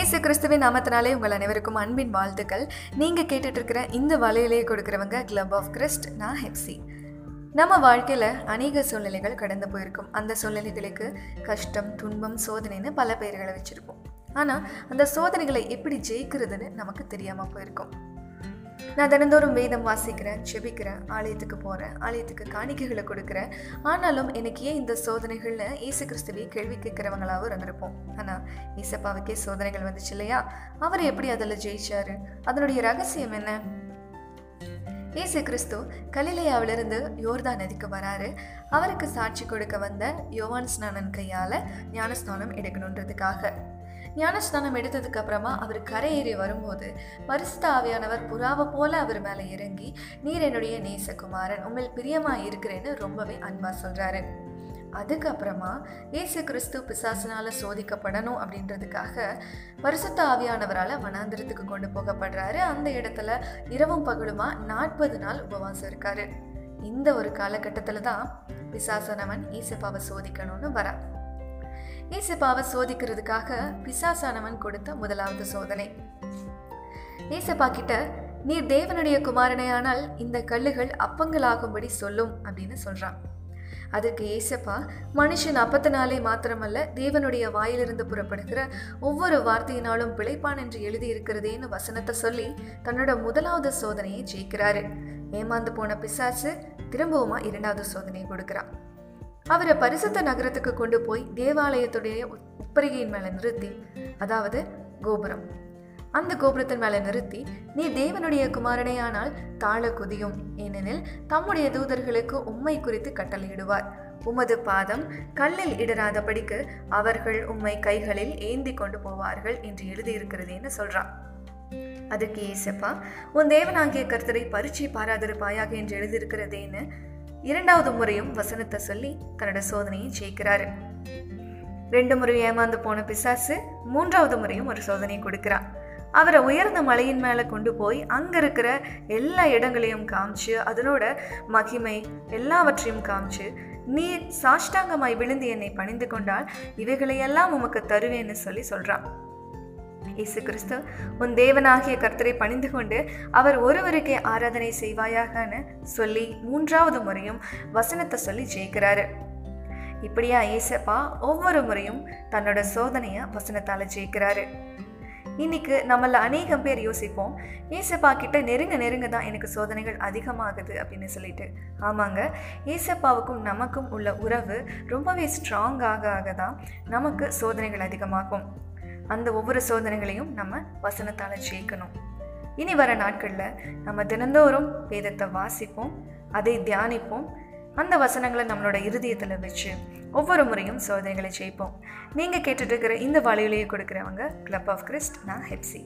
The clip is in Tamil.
இயேசு கிறிஸ்துவின் நாமத்தினாலே உங்கள் அனைவருக்கும் அன்பின் வாழ்த்துக்கள். நீங்கள் கேட்டுட்டு இருக்கிற இந்த வலையிலேயே கொடுக்குறவங்க கிளப் ஆஃப் கிறிஸ்ட் நான் ஹெப்சி நம்ம வாழ்க்கையில் அநேக சூழ்நிலைகள் கடந்து போயிருக்கும். அந்த சூழ்நிலைகளுக்கு கஷ்டம் துன்பம் சோதனைன்னு பல பெயர்களை வச்சுருப்போம். ஆனால் அந்த சோதனைகளை எப்படி ஜெயிக்கிறதுன்னு நமக்கு தெரியாமல் போயிருக்கும். நான் தினந்தோறும் வேதம் வாசிக்கிறேன் செபிக்கிறேன் ஆலயத்துக்கு போகிறேன் ஆலயத்துக்கு காணிக்கைகளை கொடுக்குறேன். ஆனாலும் எனக்கு ஏன் இந்த சோதனைகள்னு இயேசு கிறிஸ்துவை கேள்வி கேட்குறவங்களாகவும் இருந்திருப்போம். ஆனால் ஈசப்பாவுக்கே சோதனைகள் வந்துச்சு இல்லையா? அவர் எப்படி அதில் ஜெயிச்சாரு? அதனுடைய ரகசியம் என்ன? இயேசு கிறிஸ்து கலிலேயாவிலிருந்து யோர்தா நதிக்கு வராரு. அவருக்கு சாட்சி கொடுக்க வந்த யோவான் ஸ்நானன் கையால் ஞானஸ்நானம் எடுக்கணுன்றதுக்காக. ஞானஸ்நானம் எடுத்ததுக்கு அப்புறமா அவர் கரையேறி வரும்போது பரிசுத்த ஆவியானவர் புறாவை போல அவர் மேலே இறங்கி நீர் என்னுடைய நேசகுமாரன் உண்மையில் பிரியமா இருக்கிறேன்னு ரொம்பவே அன்பா சொல்றாரு. அதுக்கப்புறமா இயேசு கிறிஸ்து பிசாசினால சோதிக்கப்படணும் அப்படின்றதுக்காக பரிசுத்த ஆவியானவரால் வனாந்திரத்துக்கு கொண்டு போகப்படுறாரு. அந்த இடத்துல இரவும் பகலுமா நாற்பது நாள் உபவாசம் இருக்காரு. இந்த ஒரு காலகட்டத்தில் தான் பிசாசனவன் ஈசப்பாவை சோதிக்கணும்னு வரான் ஏசப்பாவை சோதிக்கிறதுக்காக பிசாசானவன் கொடுத்த முதலாவது சோதனை. ஏசப்பா கிட்ட நீர் தேவனுடைய குமாரனையானால் இந்த கல்லுகள் அப்பங்களாகும்படி சொல்லும் அப்படின்னு சொல்றான். அதற்கு ஏசப்பா மனுஷன் அப்பத்தினாலே மாத்திரமல்ல தேவனுடைய வாயிலிருந்து புறப்படுகிற ஒவ்வொரு வார்த்தையினாலும் பிழைப்பான் என்று எழுதியிருக்கிறதேன்னு வசனத்தை சொல்லி தன்னோட முதலாவது சோதனையை ஜெயிக்கிறாரு. ஏமாந்து போன பிசாசு திரும்பவுமா இரண்டாவது சோதனையை கொடுக்கிறான். அவரை பரிசுத்த நகரத்துக்கு கொண்டு போய் தேவாலயத்துடைய உப்பரிகையின் மேலே நிறுத்தி அதாவது கோபுரம். அந்த கோபுரத்தின் மேலே நிறுத்தி நீ தேவனுடைய குமாரனையானால் தாழ குதியும் ஏனெனில் தம்முடைய தூதர்களுக்கு உம்மை குறித்து கட்டளையிடுவார். உமது பாதம் கல்லில் இடராதபடிக்கு அவர்கள் உம்மை கைகளில் ஏந்தி கொண்டு போவார்கள் என்று எழுதியிருக்கிறதேன்னு சொல்றான். அதுக்கு ஏசப்பா உன் தேவனாகிய கர்த்தரை பரீட்சை பாராதிருப்பாயாக என்று எழுதியிருக்கிறதேன்னு இரண்டாவது முறையும் வசனத்தை சொல்லி தன்னோட சோதனையை ஜெயிக்கிறாரு. ரெண்டு முறை ஏமாந்து போன பிசாசு மூன்றாவது முறையும் ஒரு சோதனையை கொடுக்குறான். அவரை உயர்ந்த மலையின் மேலே கொண்டு போய் அங்கே இருக்கிற எல்லா இடங்களையும் காமிச்சு அதனோட மகிமை எல்லாவற்றையும் காமிச்சு நீ சாஷ்டாங்கமாய் விழுந்து என்னை பணிந்து கொண்டால் இவைகளையெல்லாம் உமக்கு தருவேன்னு சொல்லி சொல்கிறான் இயேசு கிறிஸ்து உன் தேவனாகிய கர்த்தரை பணிந்து கொண்டு அவர் ஒருவருக்கே ஆராதனை செய்வாயாகன்னு சொல்லி மூன்றாவது முறையும் வசனத்தை சொல்லி ஜெயிக்கிறாரு. இப்படியா ஏசப்பா ஒவ்வொரு முறையும் தன்னோட சோதனையை வசனத்தால் ஜெயிக்கிறாரு. இன்னைக்கு நம்மள அநேகம் பேர் யோசிப்போம் ஏசப்பா கிட்ட நெருங்க நெருங்க தான் எனக்கு சோதனைகள் அதிகமாகுது அப்படின்னு சொல்லிட்டு. ஆமாங்க ஏசப்பாவுக்கும் நமக்கும் உள்ள உறவு ரொம்பவே ஸ்ட்ராங் ஆக ஆக தான் நமக்கு சோதனைகள் அதிகமாகும். அந்த ஒவ்வொரு சோதனைகளையும் நம்ம வசனத்தால் ஜெயிக்கணும். இனி வர நாட்களில் நம்ம தினந்தோறும் வேதத்தை வாசிப்போம் அதை தியானிப்போம். அந்த வசனங்களை நம்மளோட இருதயத்தில் வச்சு ஒவ்வொரு முறையும் சோதனைகளை ஜெயிப்போம். நீங்கள் கேட்டுட்டு இருக்கிற இந்த வழியிலேயே கொடுக்குறவங்க கிளப் ஆஃப் கிறிஸ்ட் நான் ஹெப்சி